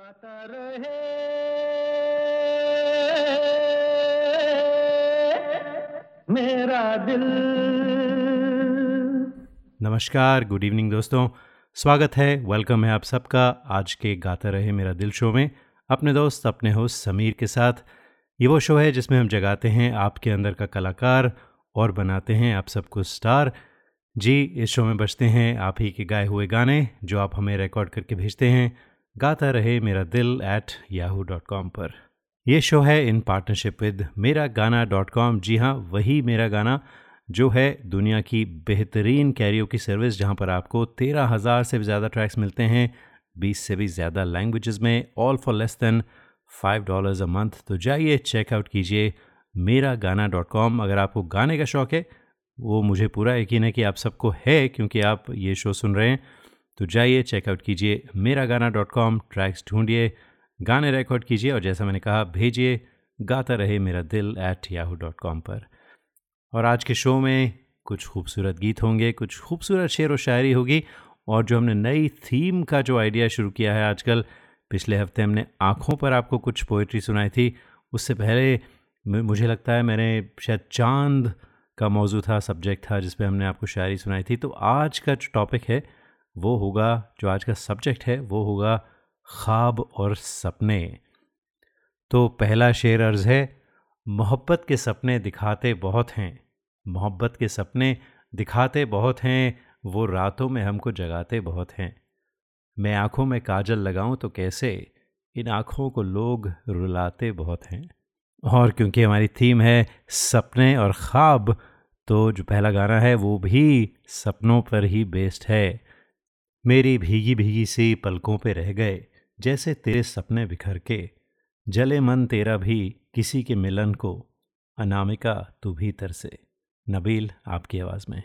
गाता रहे। मेरा दिल। नमस्कार गुड इवनिंग दोस्तों। स्वागत है वेलकम है आप सबका आज के गाता रहे मेरा दिल शो में। अपने दोस्त, अपने होस्ट समीर के साथ। ये वो शो है जिसमें हम जगाते हैं आपके अंदर का कलाकार और बनाते हैं आप सबको स्टार जी, इस शो में बजते हैं आप ही के गाए हुए गाने, जो आप हमें रिकॉर्ड करके भेजते हैं। गाता Rahe Mera Dil at Yahoo dot com पर। यह शो है इन पार्टनरशिप विद मेरा गाना डॉट कॉम जी हाँ वही मेरा गाना जो है दुनिया की बेहतरीन कैरियो की सर्विस जहाँ पर आपको तेरह हज़ार से भी ज़्यादा ट्रैक्स मिलते हैं, बीस से भी ज़्यादा लैंग्वेज में all for less than five dollars a month तो जाइए चेकआउट कीजिए मेरा गाना डॉट कॉम अगर आपको गाने का शौक़ है, वो मुझे पूरा यकीन है कि आप सबको है, क्योंकि आप ये शो सुन रहे हैं। तो जाइए चेकआउट कीजिए मेरा गाना डॉट कॉम ट्रैक्स ढूंढिए, गाने रिकॉर्ड कीजिए और जैसा मैंने कहा, भेजिए, गाता Rahe Mera Dil at Yahoo dot com पर। और आज के शो में कुछ खूबसूरत गीत होंगे, कुछ खूबसूरत शेर व शायरी होगी और जो हमने नई थीम का जो आइडिया शुरू किया है आजकल, पिछले हफ़्ते हमने आँखों पर आपको कुछ पोइट्री सुनाई थी, उससे पहले मुझे लगता है मैंने शायद चाँद का मौजू था सब्जेक्ट था जिस पे हमने आपको शायरी सुनाई थी तो आज का जो टॉपिक है वो होगा, जो आज का सब्जेक्ट है, वो होगा ख्वाब और सपने। तो पहला शेर अर्ज़ है, मोहब्बत के सपने दिखाते बहुत हैं। मोहब्बत के सपने दिखाते बहुत हैं, वो रातों में हमको जगाते बहुत हैं। मैं आँखों में काजल लगाऊँ तो कैसे? इन आँखों को लोग रुलाते बहुत हैं। और क्योंकि हमारी थीम है सपने और ख्वाब तो जो पहला गाना है, वो भी सपनों पर ही बेस्ड है। मेरी भीगी भीगी सी पलकों पे रह गए, जैसे तेरे सपने बिखर के। जले मन तेरा भी किसी के मिलन को। अनामिका, तू भीतर से। नबील, आपकी आवाज़ में।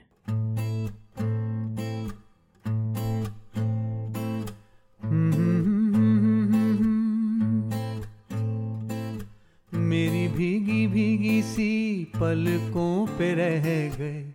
मेरी भीगी भीगी सी पलकों पे रह गए।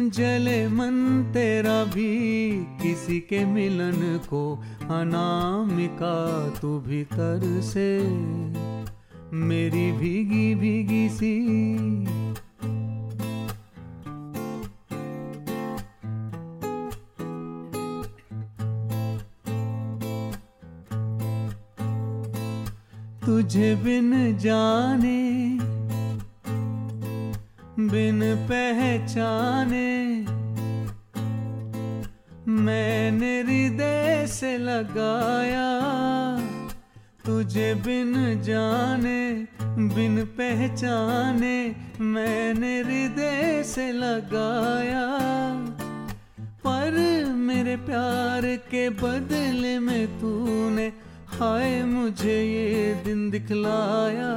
जले मन तेरा भी किसी के मिलन को, अनामिका तू भीतर से। मेरी भीगी भीगी सी। तुझे बिन जाने बिन पहचाने, मैंने हृदय से लगाया तुझे बिन जाने, बिन पहचाने, मैंने हृदय से लगाया। पर मेरे प्यार के बदले में तूने, हाय मुझे ये दिन दिखलाया।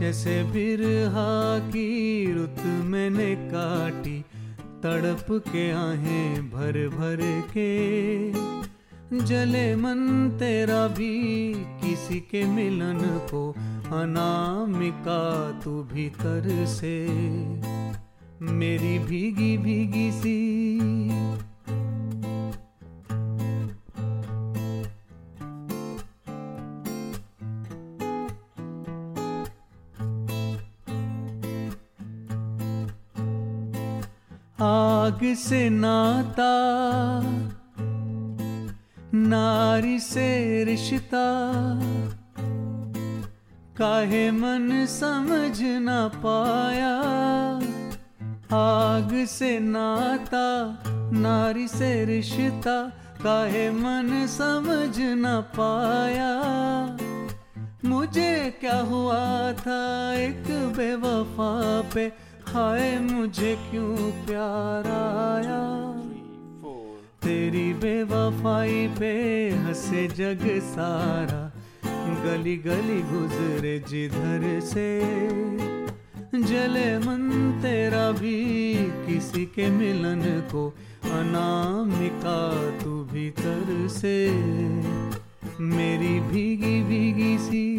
जैसे बिरहा की रुत मैंने काटी, तड़प के आहें भर भर के। जले मन तेरा भी किसी के मिलन को, अनामिका तू भीतर से। मेरी भीगी भीगी सी से नाता? नारी से रिश्ता। काहे मन समझ ना पाया? आग से नाता, नारी से रिश्ता। काहे मन समझ ना पाया? मुझे क्या हुआ था एक बेवफा पे? हाय मुझे क्यों प्यार आया? तेरी बेवफाई पे हंसे जग सारा। गली गली गुजरे जिधर से। जले मन तेरा भी किसी के मिलन को। अनामिका तू भीतर से। मेरी भीगी भीगी सी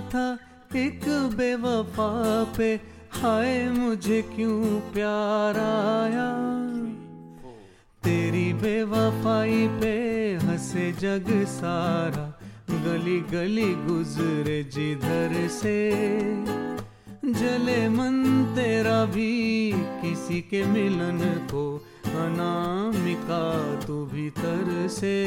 था एक बेवफा पे। हाय मुझे क्यों प्यार आया? तेरी बेवफाई पे हंसे जग सारा। गली गली गुजरे जिधर से। जले मन तेरा भी किसी के मिलन को। अनामिका तू भीतर से।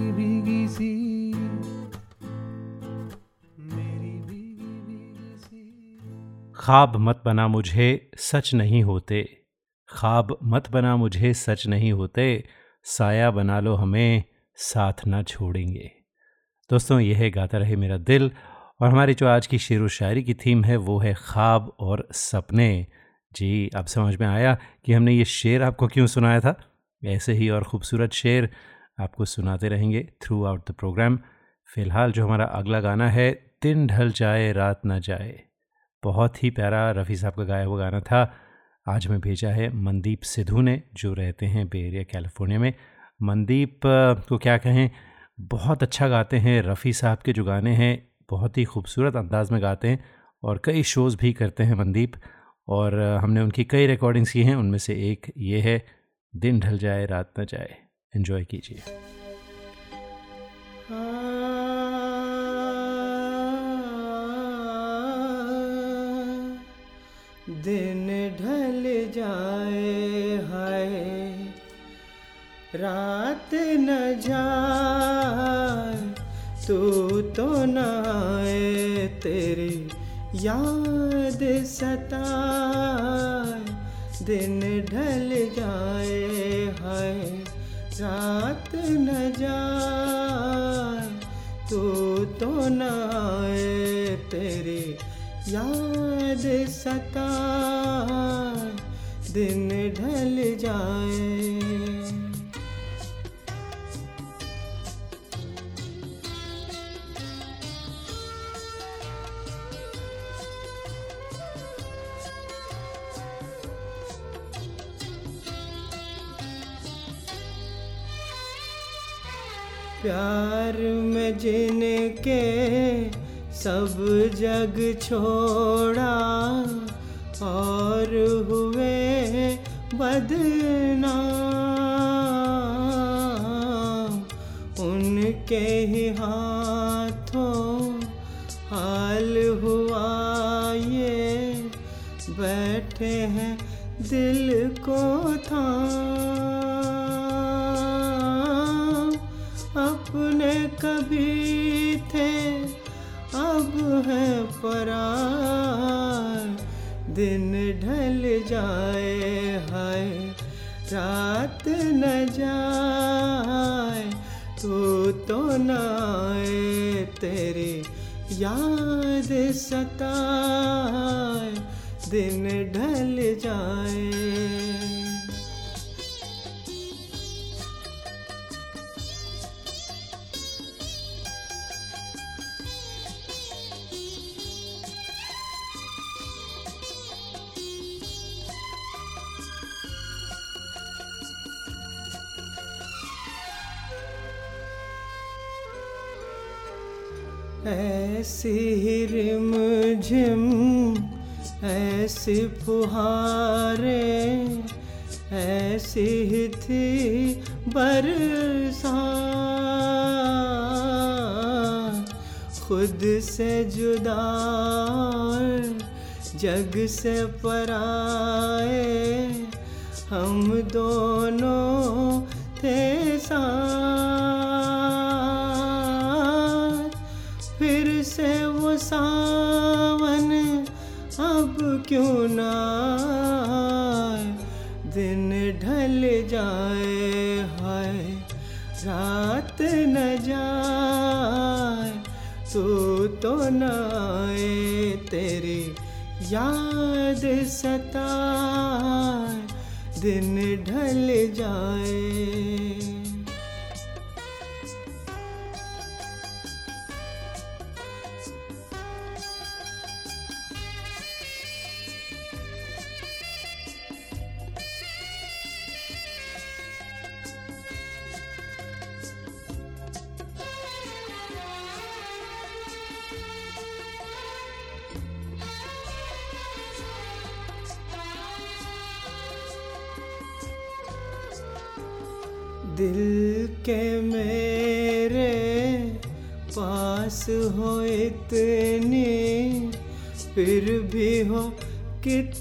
ख्वाब मत बना मुझे, सच नहीं होते। ख्वाब मत बना मुझे, सच नहीं होते। साया बना लो हमें, साथ ना छोड़ेंगे। दोस्तों, यह गाता रहे मेरा दिल और हमारी जो आज की शेर व शायरी की थीम है, वो है ख्वाब और सपने। जी अब समझ में आया कि हमने ये शेर आपको क्यों सुनाया था? ऐसे ही और ख़ूबसूरत शेर आपको सुनाते रहेंगे थ्रू आउट द प्रोग्राम फ़िलहाल जो हमारा अगला गाना है, दिन ढल जाए, रात ना जाए। बहुत ही प्यारा रफ़ी साहब का गाया हुआ गाना था। आज हमें भेजा है मनदीप सिद्धू ने, जो रहते हैं बे एरिया, कैलिफ़ोर्निया में। मनदीप को क्या कहें? बहुत अच्छा गाते हैं रफ़ी साहब के जो गाने हैं, बहुत ही खूबसूरत अंदाज में गाते हैं और कई शोज़ भी करते हैं मनदीप। और हमने उनकी कई रिकॉर्डिंग्स की हैं, उनमें से एक ये है, दिन ढल जाए, रात न जाए। इन्जॉय कीजिए। दिन ढल जाए, हाय। रात न जाए, तू तो न आए, तेरी याद सताए। दिन ढल जाए, हाय। रात न जाए, तू तो न आए, तेरी याद सताए दिन ढल जाए। प्यार में जिनके सब जग छोड़ा और हुए बदनाम उनके ही हाथों हाल हुआ ये, बैठे हैं दिल को था अपने कभी है परार दिन ढल जाए, हाय, रात न जाए, तू तो न आए, तेरी याद सताए। दिन ढल जाए ऐसी ही रिम झिम, ऐसी फुहारे, ऐसी थी बरसात। खुद से जुदा जग से पराए, हम दोनों थे साथ। क्यों ना दिन ढल जाए, हाय, रात न जाए, तू तो न आए, तेरी याद सताए, दिन ढल जाए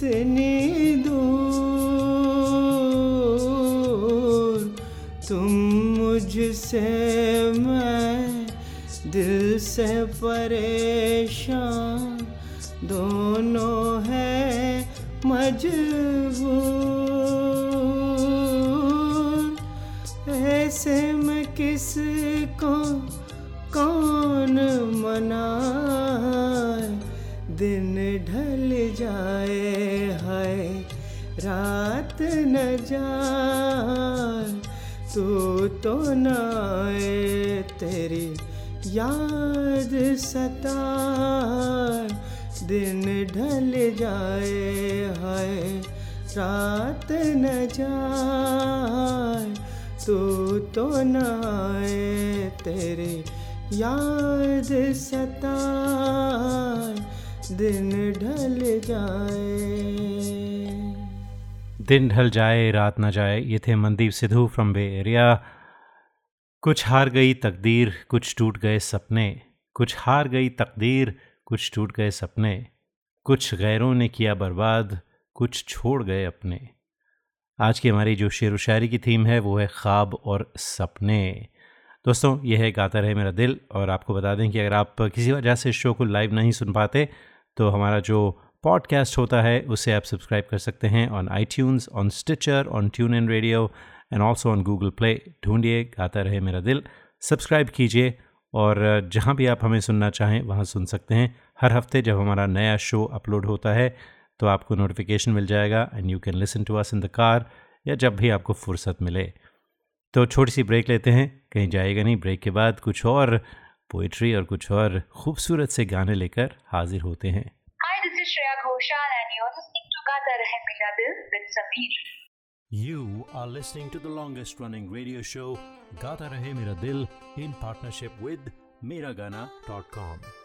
कितनी दूर तुम मुझसे मैं दिल से परेशान दोनों है मजबूर। जाए तू तो न तेरी याद सताए दिन ढल जाए है रात न जाए। तू तो न तेरी याद सताए दिन ढल जाए दिन ढल जाए, रात ना जाए, ये थे Mandeep Sidhu from Bay Area कुछ हार गई तकदीर, कुछ टूट गए सपने। कुछ हार गई तकदीर, कुछ टूट गए सपने। कुछ गैरों ने किया बर्बाद, कुछ छोड़ गए अपने। आज की हमारी जो शेर व शायरी की थीम है, वो है ख्वाब और सपने। दोस्तों यह है गाता रहे मेरा दिल और आपको बता दें कि अगर आप किसी वजह से इस शो को लाइव नहीं सुन पाते तो हमारा जो पॉडकास्ट होता है, उसे आप सब्सक्राइब कर सकते हैं on iTunes on Stitcher on TuneIn radio and also on Google Play ढूंढिए, गाता रहे मेरा दिल। सब्सक्राइब कीजिए, और, जहाँ भी आप हमें सुनना चाहें, वहाँ सुन सकते हैं। हर हफ़्ते जब हमारा नया शो अपलोड होता है तो आपको नोटिफिकेशन मिल जाएगा and you can listen to us in the car या जब भी आपको फुर्सत मिले। तो छोटी सी ब्रेक लेते हैं। कहीं जाएगा नहीं ब्रेक के बाद कुछ और पोइट्री और कुछ और खूबसूरत से गाने लेकर हाजिर होते हैं। Is Shreya Ghoshal and you're listening to Gata Rahe Mera Dil with Sameer. You are listening to the longest running radio show Gata Rahe Mera Dil in partnership with Miragana.com.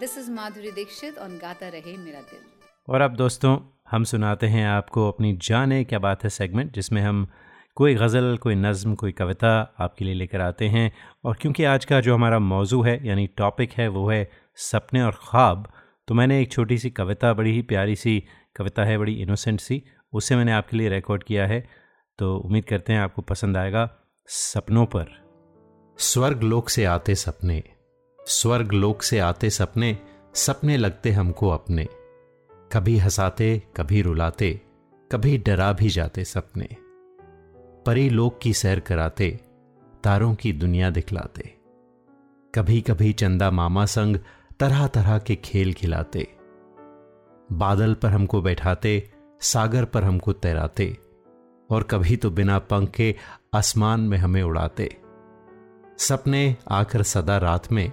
This is Madhuri Dixit on Gaata Rahe Mera दिल और अब दोस्तों हम सुनाते हैं आपको अपनी जाने क्या बात है सेगमेंट जिसमें हम कोई गज़ल कोई नज़म कोई कविता आपके लिए लेकर आते हैं। और क्योंकि आज का जो हमारा मौजू है यानी टॉपिक है वो है सपने और ख्वाब तो मैंने एक छोटी सी कविता बड़ी ही प्यारी सी कविता है बड़ी इनोसेंट सी उसे मैंने आपके लिए रिकॉर्ड किया है। तो उम्मीद करते हैं आपको पसंद आएगा सपनों पर। स्वर्ग लोक से आते सपने। स्वर्ग लोक से आते सपने सपने लगते हमको अपने। कभी हंसाते, कभी रुलाते, कभी डरा भी जाते सपने। परी लोक की सैर कराते, तारों की दुनिया दिखलाते। कभी कभी चंदा मामा संग तरह तरह के खेल खिलाते। बादल पर हमको बैठाते, सागर पर हमको तैराते, और कभी तो बिना पंख के आसमान में हमें उड़ाते। सपने आकर सदा रात में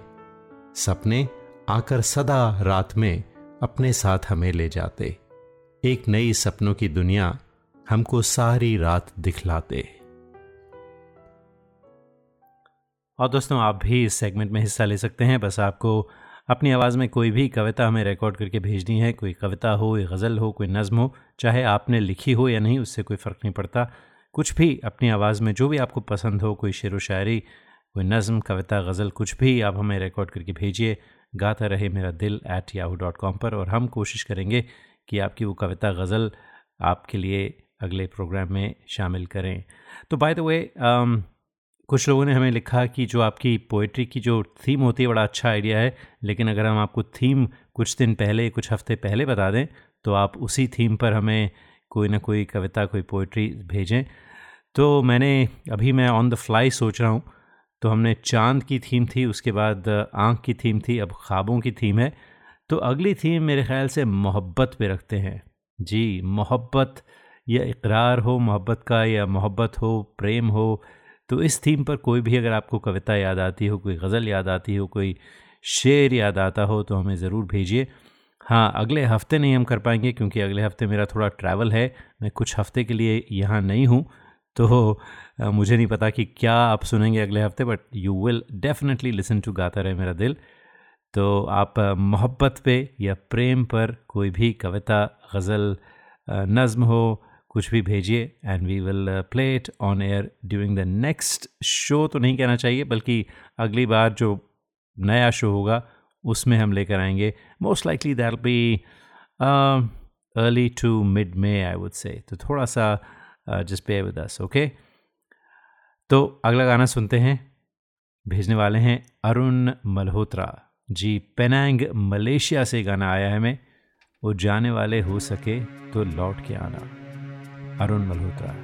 सपने आकर सदा रात में अपने साथ हमें ले जाते। एक नई सपनों की दुनिया हमको सारी रात दिखलाते। और दोस्तों, आप भी इस सेगमेंट में हिस्सा ले सकते हैं। बस आपको अपनी आवाज़ में कोई भी कविता हमें रिकॉर्ड करके भेजनी है। कोई कविता हो, कोई गज़ल हो, कोई नज़म हो, चाहे आपने लिखी हो या नहीं, उससे कोई फ़र्क नहीं पड़ता। कुछ भी अपनी आवाज़ में, जो भी आपको पसंद हो, कोई शेर व शायरी कोई नज़म कविता गज़ल कुछ भी आप हमें रिकॉर्ड करके भेजिए। गाता Rahe Mera Dil at Yahoo dot com पर और हम कोशिश करेंगे कि आपकी वो कविता गज़ल आपके लिए अगले प्रोग्राम में शामिल करें। तो बाय द वे कुछ लोगों ने हमें लिखा कि जो आपकी पोइट्री की जो थीम होती है, बड़ा अच्छा आइडिया है, लेकिन अगर हम आपको थीम कुछ दिन पहले, कुछ हफ़्ते पहले बता दें तो आप उसी थीम पर हमें कोई ना कोई कविता, कोई पोइट्री भेजें। तो मैंने, अभी मैं ऑन द फ्लाई सोच रहा हूँ तो हमने चाँद की थीम थी, उसके बाद आँख की थीम थी, अब ख्वाबों की थीम है। तो अगली थीम मेरे ख्याल से मोहब्बत पे रखते हैं। जी, मोहब्बत, या इकरार हो मोहब्बत का, या मोहब्बत हो, प्रेम हो तो इस थीम पर कोई भी अगर आपको कविता याद आती हो, कोई गज़ल याद आती हो, कोई शेर याद आता हो तो हमें ज़रूर भेजिए। हाँ अगले हफ़्ते नहीं हम कर पाएँगे, क्योंकि अगले हफ़्ते मेरा थोड़ा ट्रैवल है, मैं कुछ हफ़्ते के लिए यहाँ नहीं हूँ। तो मुझे नहीं पता कि क्या आप सुनेंगे अगले हफ़्ते but you will definitely listen to Gaata Rahe Mera दिल। तो आप मोहब्बत पे या प्रेम पर कोई भी कविता, गज़ल नज़म हो, कुछ भी भेजिए and we will play it on air during the next show तो नहीं कहना चाहिए, बल्कि अगली बार जो नया शो होगा, उसमें हम लेकर आएँगे। Most likely that be early to mid May I would say तो थोड़ा सा जिस पे विद अस ओके तो अगला गाना सुनते हैं, भेजने वाले हैं अरुण मल्होत्रा। जी पेनांग मलेशिया से गाना आया है मैं वो जाने वाले हो सके तो लौट के आना। अरुण मल्होत्रा।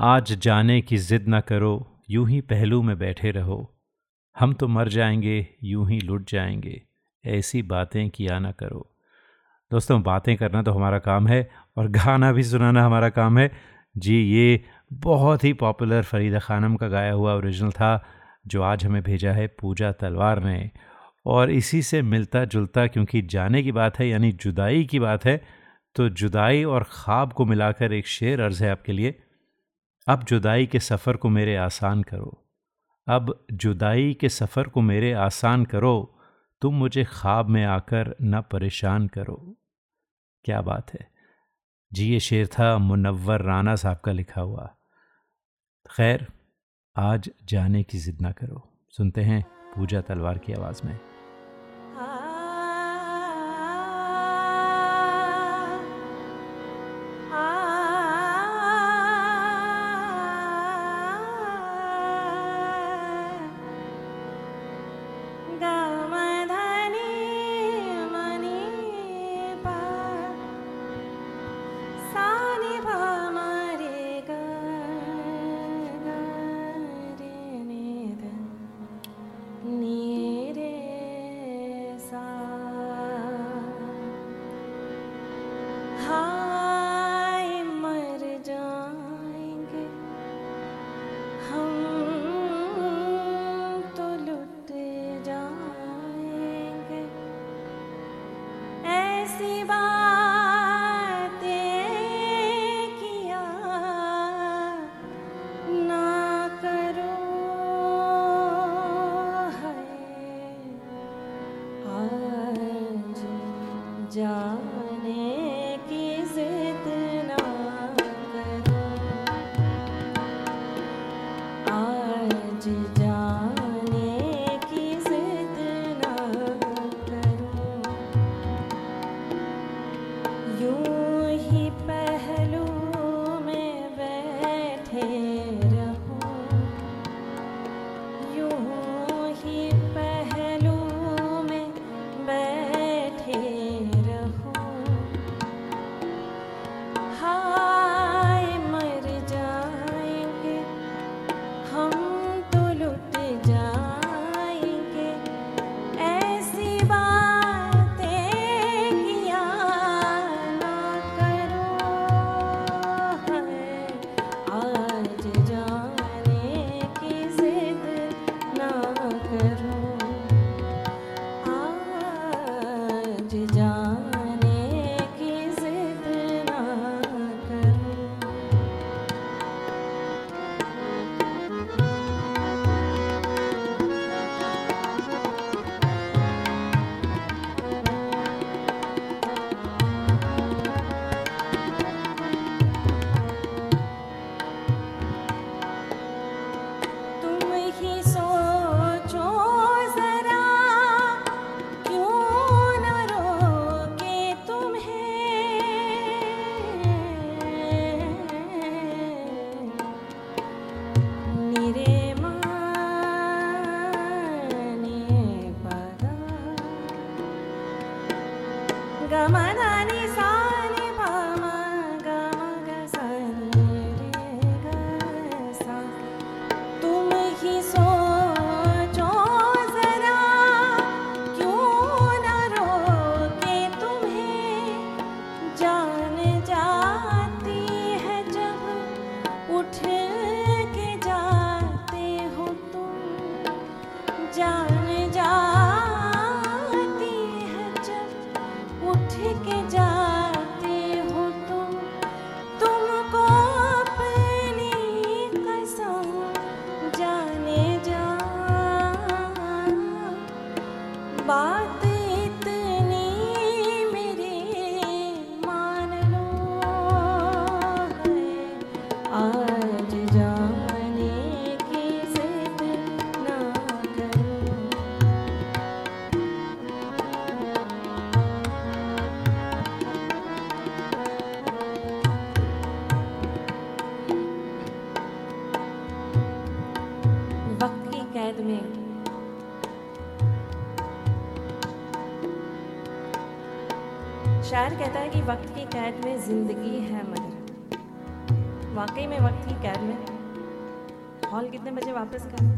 आज जाने की जिद न करो, यूँ ही पहलू में बैठे रहो। हम तो मर जाएँगे, यूँ ही लुट जाएँगे। ऐसी बातें किया ना करो। दोस्तों, बातें करना तो हमारा काम है और गाना भी सुनाना हमारा काम है। जी, ये बहुत ही पॉपुलर फरीदा खानम का गाया हुआ ओरिजिनल था, जो आज हमें भेजा है पूजा तलवार ने। और इसी से मिलता जुलता, क्योंकि जाने की बात है, यानी जुदाई की बात है तो जुदाई और ख्वाब को मिलाकर एक शेर अर्ज़ है आपके लिए। अब जुदाई के सफ़र को मेरे आसान करो। अब जुदाई के सफ़र को मेरे आसान करो, तुम मुझे ख्वाब में आकर न परेशान करो। क्या बात है। जी, ये शेर था मुनव्वर राना साहब का लिखा हुआ। खैर, आज जाने की जिद ना करो। सुनते हैं पूजा तलवार की आवाज़ में। ज़िंदगी है मगर। वाकई में वक्त की कैद में हॉल कितने बजे वापस करें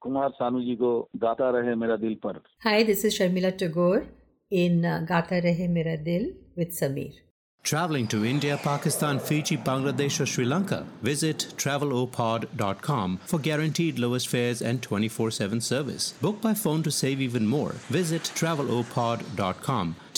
कुमार सानू जी को गाता रहे मेरा दिल पर Hi, this is Sharmila Tagore in uh, Gata Rahe Mera Dil with Sameer. Traveling to India, Pakistan, Fiji, Bangladesh, or Sri Lanka? Visit travelopod.com for guaranteed lowest fares and 24 7 service. Book by phone to save even more. Visit travelopod.com.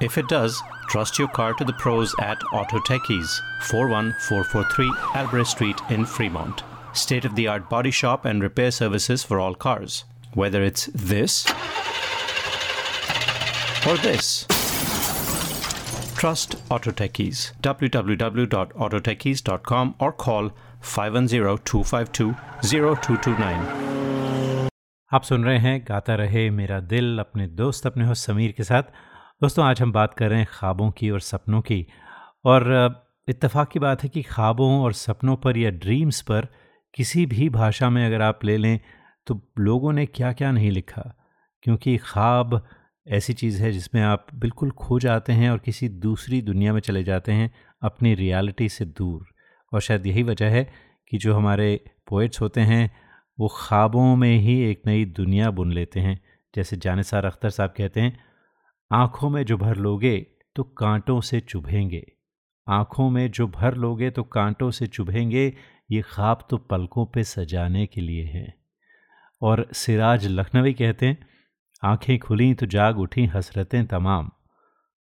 If it does, trust your car to the pros at Auto Techies, 41443 Albrecht Street in Fremont. State of the art body shop and repair services for all cars. Whether it's this or this. Trust Auto Techies. www.autotechies.com or call 510-252-0229. आप सुन रहे हैं गाता रहे मेरा दिल अपने दोस्त अपने host Sameer के साथ दोस्तों, आज हम बात कर रहे हैं ख्वाबों की और सपनों की। और इत्तेफाक की बात है कि ख्वाबों और सपनों पर या ड्रीम्स पर किसी भी भाषा में अगर आप ले लें तो लोगों ने क्या क्या नहीं लिखा। क्योंकि ख्वाब ऐसी चीज़ है जिसमें आप बिल्कुल खो जाते हैं और किसी दूसरी दुनिया में चले जाते हैं अपनी रियलिटी से दूर। और शायद यही वजह है कि जो हमारे पोइट्स होते हैं, वो ख्वाबों में ही एक नई दुनिया बुन लेते हैं। जैसे जानिसार अख्तर साहब कहते हैं आँखों में जो भर लोगे तो कांटों से चुभेंगे। आँखों में जो भर लोगे तो कांटों से चुभेंगे, ये ख्वाब तो पलकों पे सजाने के लिए हैं। और सिराज लखनवी कहते हैं, आँखें खुली तो जाग उठी हसरतें तमाम।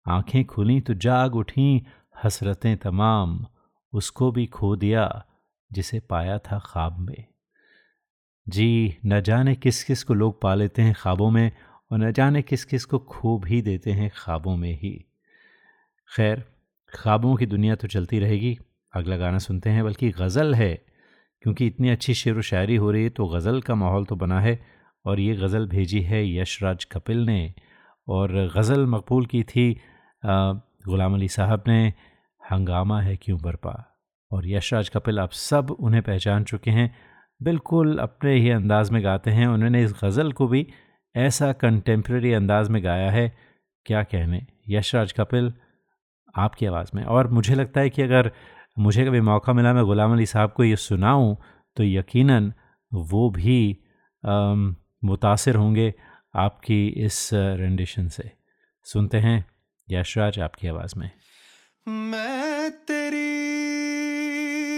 आँखें खुली तो जाग उठी हसरतें तमाम। उसको भी खो दिया जिसे पाया था ख्वाब में। जी, न जाने किस किस को लोग पा लेते हैं ख्वाबों में। और न जाने किस किस को खो भी देते हैं ख्वाबों में ही। खैर, ख्वाबों की दुनिया तो चलती रहेगी, अगला गाना सुनते हैं, बल्कि गज़ल है, क्योंकि इतनी अच्छी शेर व शायरी हो रही है तो गज़ल का माहौल तो बना है, और ये गज़ल भेजी है यशराज कपिल ने, और गज़ल मकबूल की थी ग़ुलाम अली साहब ने, हंगामा है क्यों बरपा? और यशराज कपिल आप सब उन्हें पहचान चुके हैं, बिल्कुल अपने ही अंदाज में गाते हैं उन्होंने इस गज़ल को भी ऐसा कंटेम्प्रेरी अंदाज में गाया है, क्या कहने? यशराज कपिल, आपकी आवाज़ में। और मुझे लगता है कि अगर मुझे कभी मौका मिला मैं ग़ुलाम अली साहब को ये सुनाऊं तो यकीनन वो भी मुतासर होंगे आपकी इस रेंडिशन से। सुनते हैं यशराज आपकी आवाज़ में। मैं तेरी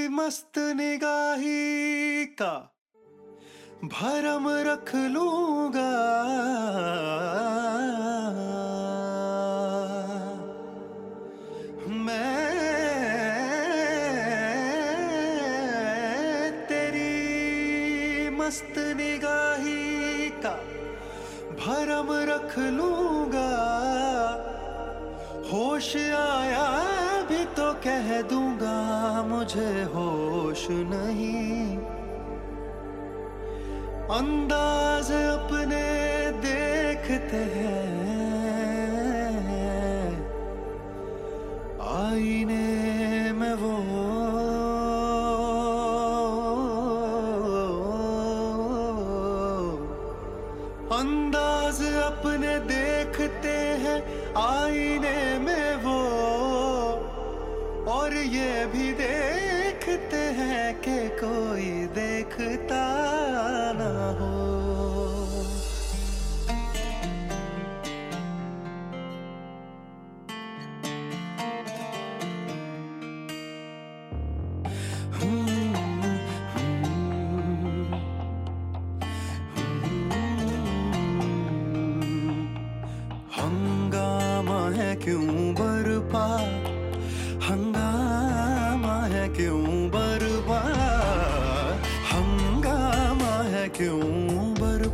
मस्त निगाही का भरम रख लूँगा। मैं तेरी मस्त निगाही का भरम रख लूँगा। होश आया भी तो कह दूँगा, मुझे होश नहीं। अंदाज अपने देखते हैं। आईने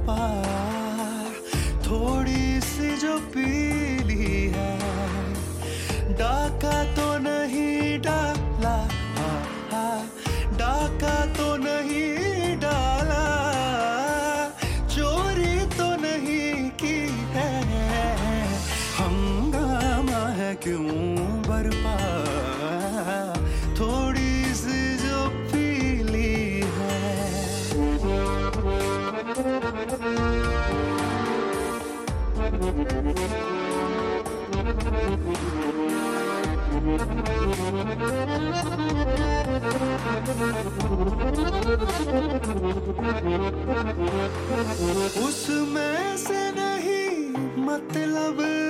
बरपा थोड़ी सी जो पीली है डाका तो नहीं डाला उसमें से नहीं मतलब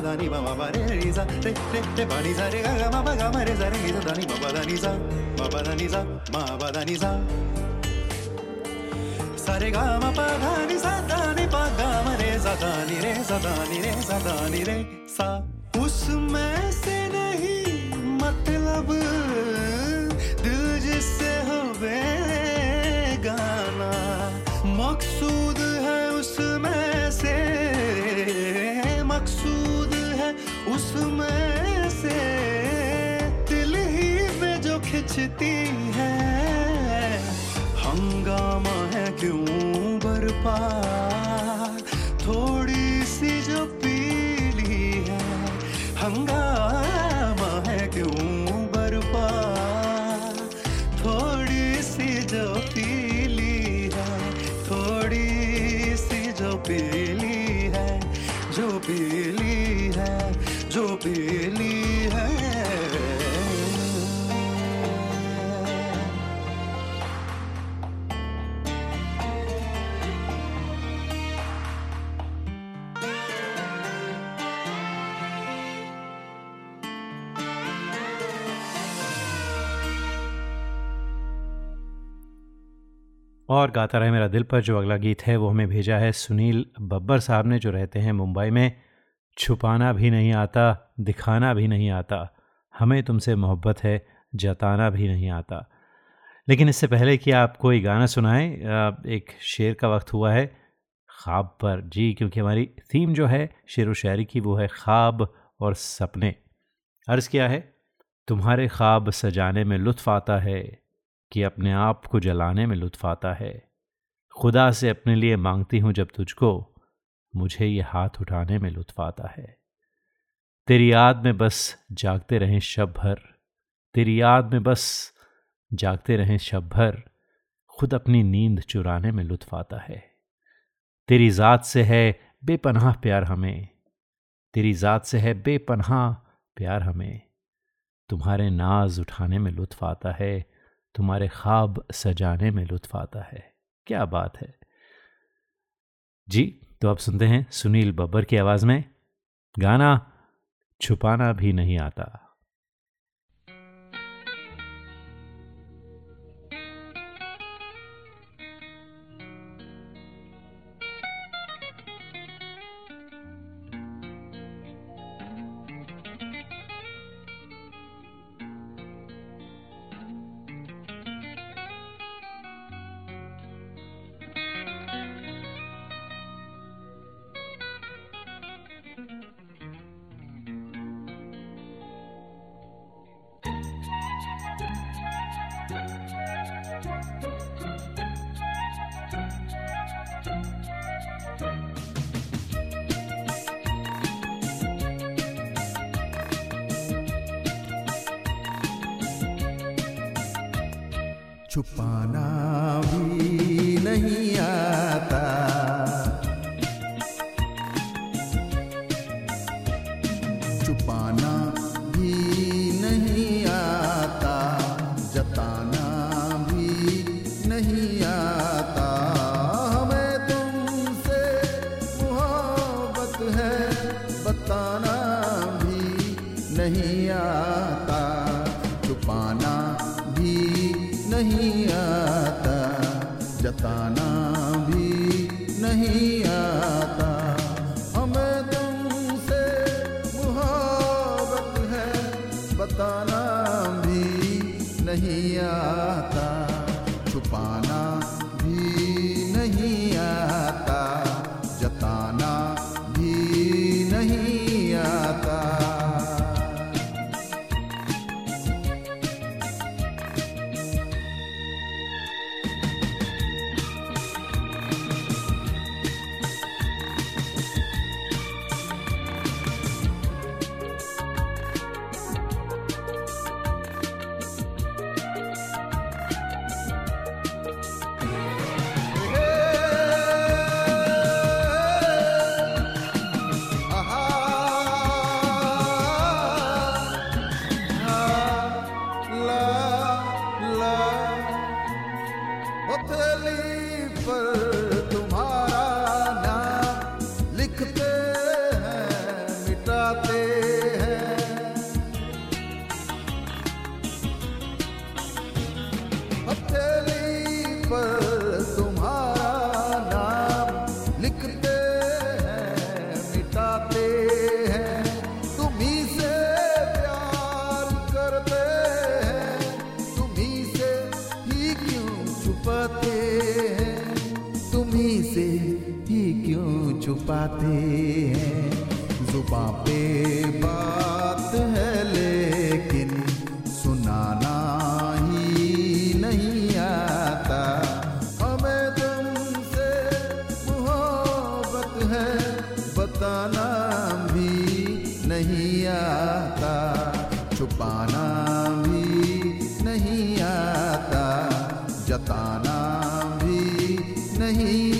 da ni ma ma ba re re za re re re ba ni za re ga ga ma ba ga ma re za re ni da ni ma ba da ni za ma ba da ni za ma ba da ni za sa re ga ma pa da ni za da ni pa ga ma re za da ni re za da ni re za da ni re sa उसमें से नहीं मतलब दिल जिससे हो बेगाना मकसूद है उसमें से मकसूद है उसमें से दिल ही में जो खिंचती है। हंगामा है क्यों बरपा? पीली है। और गाता रहे मेरा दिल पर, जो अगला गीत है वो हमें भेजा है सुनील बब्बर साहब ने, जो रहते हैं मुंबई में। छुपाना भी नहीं आता, दिखाना भी नहीं आता। हमें तुमसे मोहब्बत है, जताना भी नहीं आता। लेकिन इससे पहले कि आप कोई गाना सुनाएँ एक शेर का वक्त हुआ है, ख्वाब पर। जी, क्योंकि हमारी थीम जो है, शेर व शायरी की, वो है ख्वाब और सपने। अर्ज़ क्या है, तुम्हारे ख्वाब सजाने में लुत्फ़ आता है, कि अपने आप को जलाने में लुत्फ़ आता है। खुदा से अपने लिए मांगती हूँ जब तुझको मुझे ये हाथ उठाने में लुत्फ़ आता है। तेरी याद में बस जागते रहें शब भर। तेरी याद में बस जागते रहें शब भर। खुद अपनी नींद चुराने में लुत्फ़ आता है। तेरी ज़ात से है बेपनाह प्यार हमें। तेरी ज़ात से है बेपनाह प्यार हमें। तुम्हारे नाज उठाने में लुत्फ़ आता है। तुम्हारे ख्वाब सजाने में लुत्फ़ आता है। क्या बात है। जी? तो आप सुनते हैं सुनील बब्बर की आवाज़ में गाना छुपाना भी नहीं आता। नहीं छुपाना भी नहीं आता जताना भी नहीं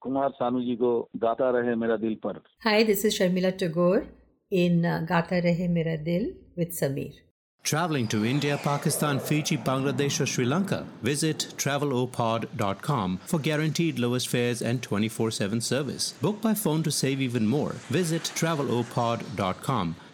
कुमार सानू जी को गाता रहे मेरा दिल पर Hi, this is Sharmila Tagore in uh, Gata Rahe Mera Dil with Sameer. Traveling to India, Pakistan, Fiji, Bangladesh, or Sri Lanka? Visit travelopod.com for guaranteed lowest fares and 24 7 service. Book by phone to save even more. Visit travelopod.com.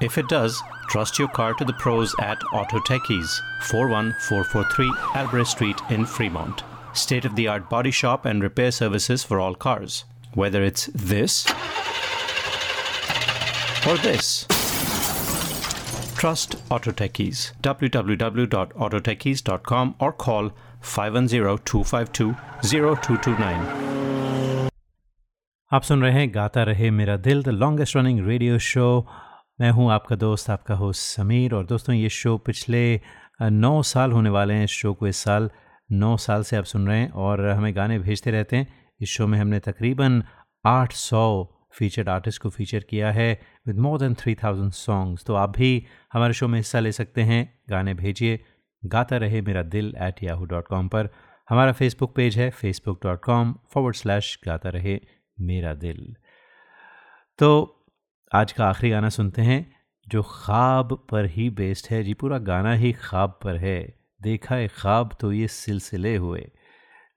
If it does, trust your car to the pros at Auto Techies, 41443 Albrecht Street in Fremont. State of the art body shop and repair services for all cars. Whether it's this or this. Trust Auto Techies. www.autotechies.com or call 510-252-0229. आप सुन रहे हैं गाता रहे मेरा दिल the longest running radio show मैं हूँ आपका दोस्त, आपका होस्ट समीर और दोस्तों, ये शो पिछले नौ साल होने वाले हैं इस शो को, इस साल नौ साल से आप सुन रहे हैं और हमें गाने भेजते रहते हैं। इस शो में हमने तकरीबन 800 फीचर्ड आर्टिस्ट को फीचर किया है विद मोर देन 3000 सॉन्ग्स। तो आप भी हमारे शो में हिस्सा ले सकते हैं। गाने भेजिए, गाता Rahe Mera Dil at Yahoo dot com पर। हमारा फेसबुक पेज है Facebook dot com forward slash Gaata Rahe Mera दिल। तो आज का आखिरी गाना सुनते हैं, जो ख्वाब पर ही बेस्ड है। जी, पूरा गाना ही ख्वाब पर है। देखा है ख्वाब तो ये सिलसिले हुए।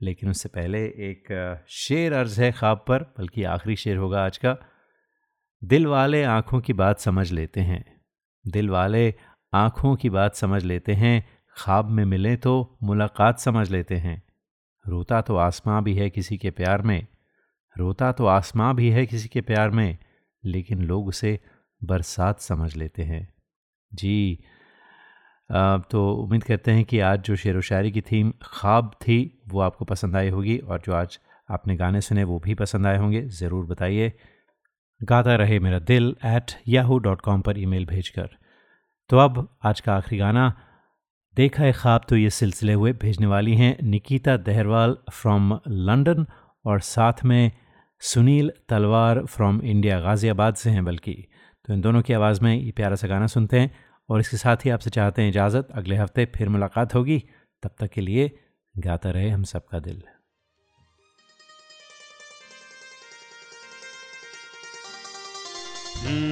लेकिन उससे पहले एक शेर अर्ज़ है ख्वाब पर, बल्कि आखिरी शेर होगा आज का। दिल वाले आँखों की बात समझ लेते हैं। दिल वाले आँखों की बात समझ लेते हैं। ख्वाब में मिले तो मुलाकात समझ लेते हैं। रोता तो आसमां भी है किसी के प्यार में। रोता तो आसमां भी है किसी के प्यार में। लेकिन लोग उसे बरसात समझ लेते हैं। जी अ, तो उम्मीद करते हैं कि आज जो शेर व शायरी की थीम ख्वाब थी वो आपको पसंद आई होगी और जो आज आपने गाने सुने वो भी पसंद आए होंगे। ज़रूर बताइए। Gaata Rahe Mera Dil at Yahoo dot com पर ईमेल भेजकर। तो अब आज का आखिरी गाना। देखा है ख्वाब तो ये सिलसिले हुए भेजने वाली हैं निकिता दहरवाल फ्रॉम लंदन और साथ में सुनील तलवार फ्रॉम इंडिया गाज़ियाबाद से हैं बल्कि। तो इन दोनों की आवाज़ में ये प्यारा सा गाना सुनते हैं और इसके साथ ही आपसे चाहते हैं इजाज़त। अगले हफ़्ते फिर मुलाकात होगी। तब तक के लिए गाता रहे हम सबका दिल। देखा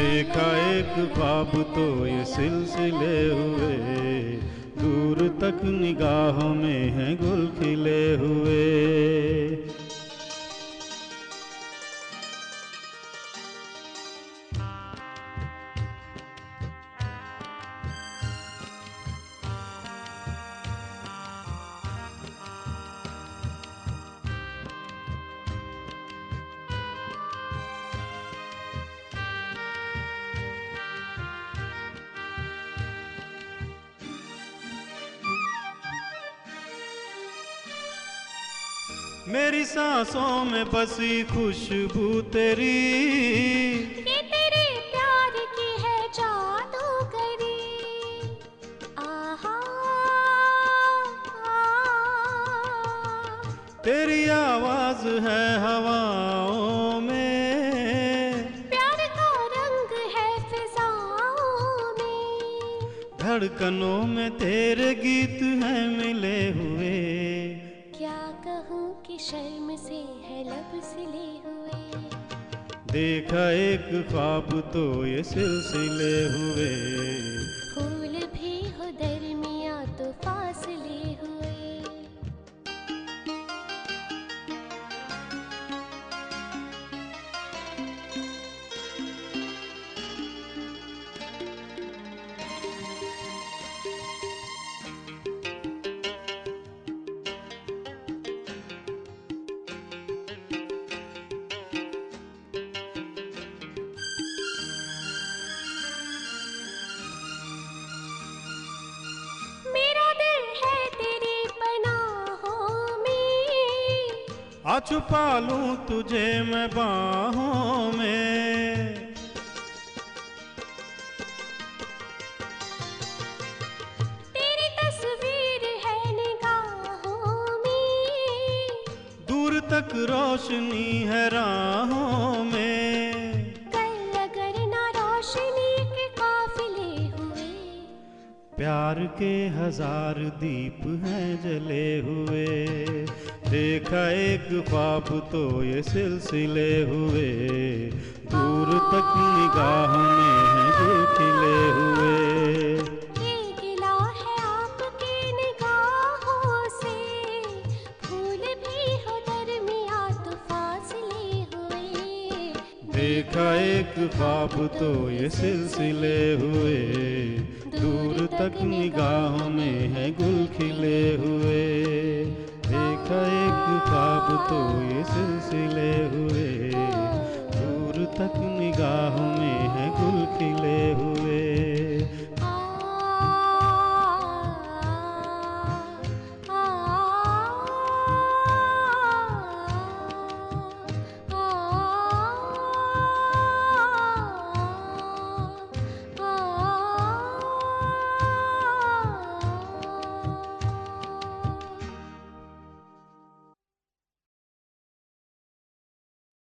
देखा एक ख्वाब तो ये सिलसिले हुए। दूर तक निगाहों में हैं गुल खिले हुए। बसी खुशबू तेरी। ये तेरे प्यार की है जादूगरी। आहा तेरी आवाज़ है हवाओं में। प्यार का रंग है फिजाओं में। धड़कनों में तेरे गीत हैं देखा एक ख्वाब तो ये सिलसिले हुए। छुपा लूँ तुझे मैं बाहों में। तेरी तस्वीर है निगाहों में। दूर तक रोशनी है राहों में। कल अगर ना रोशनी के काफिले हुए। प्यार के हज़ार दीप हैं जले हुए। देखा एक ख्वाब तो ये सिलसिले हुए। दूर तक निगाहों में हैं गुल खिले हुए आपकी निगाहों से फूल भी दरमिया फासले हुए। देखा एक ख्वाब तो ये सिलसिले हुए। दूर तक निगाहों में है गुल खिले हुए। ख्वाब तो ये सिलसिले हुए। दूर तक निगाहों में है गुल खिले हुए।